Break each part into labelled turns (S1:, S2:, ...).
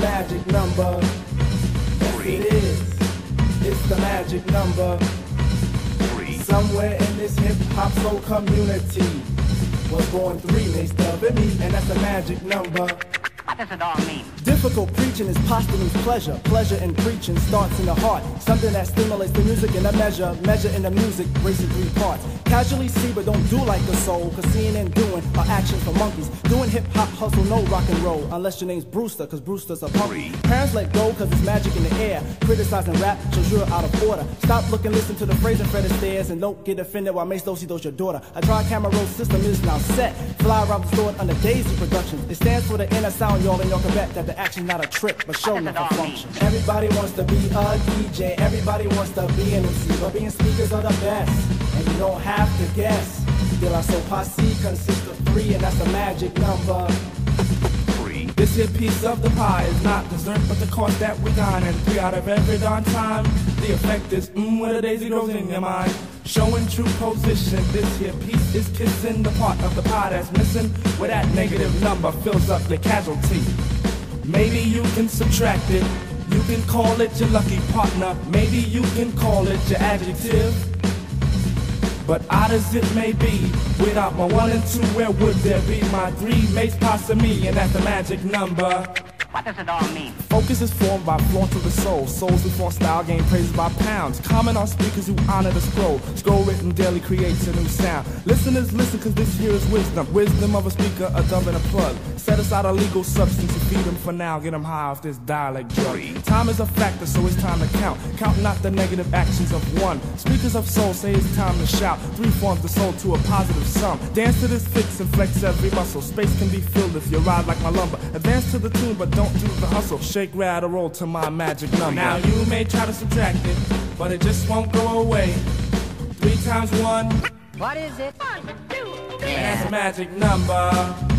S1: magic number. Yes, it is. It's the magic number. Somewhere in this hip hop soul community was born three, they stub at me, and that's a magic number.
S2: What does it all mean?
S1: Difficult preaching is posthumous pleasure. Pleasure in preaching starts in the heart. Something that stimulates the music in a measure. Measure in the music, in three parts. Casually see, but don't do like the soul. Cause seeing and doing are actions for monkeys. Doing hip hop hustle, no rock and roll. Unless your name's Brewster, cause Brewster's a punk. Parents let go, cause it's magic in the air. Criticizing rap shows you're out of order. Stop looking, listen to the phrase and Fred Astaire, and don't get offended while Mase does your daughter. A dry camera roll system is now set. Fly around the store under Daisy Productions. It stands for the inner sound, y'all, and y'all can bet that the action's not a trick, but show does enough a function. Everybody wants to be a DJ, everybody wants to be an MC, but being speakers are the best, and you don't have to guess. De La Soul Posse consists of three, and that's a magic number. This here piece of the pie is not dessert, but the cost that we dine. And three out of every darn time, the effect is mmm, where the daisy grows in your mind. Showing true position, this here piece is kissing the part of the pie that's missing, where that negative number fills up the casualty. Maybe you can subtract it, you can call it your lucky partner, maybe you can call it your adjective. But odd as it may be, without my one and two, where would there be my three mates passing me? And that's the magic
S3: number.
S2: What does it all mean?
S3: Focus is formed by
S1: flaunt
S3: of the soul.
S1: Souls form
S3: style gain praises by pounds. Comment on speakers who honor the scroll.
S1: Scroll
S3: written daily creates
S1: a new
S3: sound. Listeners
S1: listen
S3: cause this
S1: here is wisdom. Wisdom of a speaker, a dove and a plug. Set
S3: aside
S1: a legal substance to feed them for now. Get them high off this dialect
S3: drug.
S1: Time is a factor, so
S3: it's
S1: time to count. Count not the negative actions of one. Speakers of soul say
S3: it's
S1: time to shout. Three forms the soul to a positive sum. Dance to this fix and flex every muscle. Space can be filled if you ride like my
S3: lumber. Advance
S1: to the tune,
S3: but don't do
S1: the
S3: hustle.
S1: Shake, rattle, roll
S3: to
S1: my
S3: magic
S1: number. Now you may try to subtract it,
S3: but it just won't
S1: go
S3: away. Three times
S1: one,
S4: What is it? One, two, three.
S1: that's a
S3: magic
S1: number.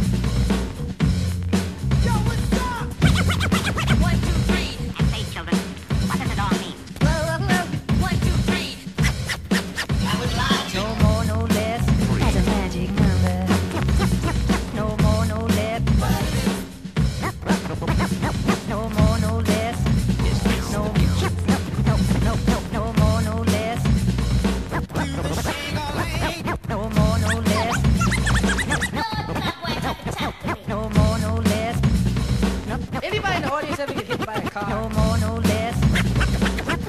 S4: No more, no less.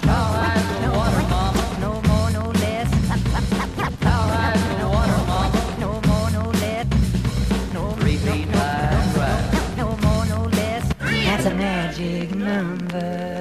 S4: How high the water,
S5: mama?
S4: No more, no less. How
S5: high
S4: the
S5: water, mama?
S4: No more, no less. No
S5: three feet high and dry.
S4: No more, no less. That's a magic number.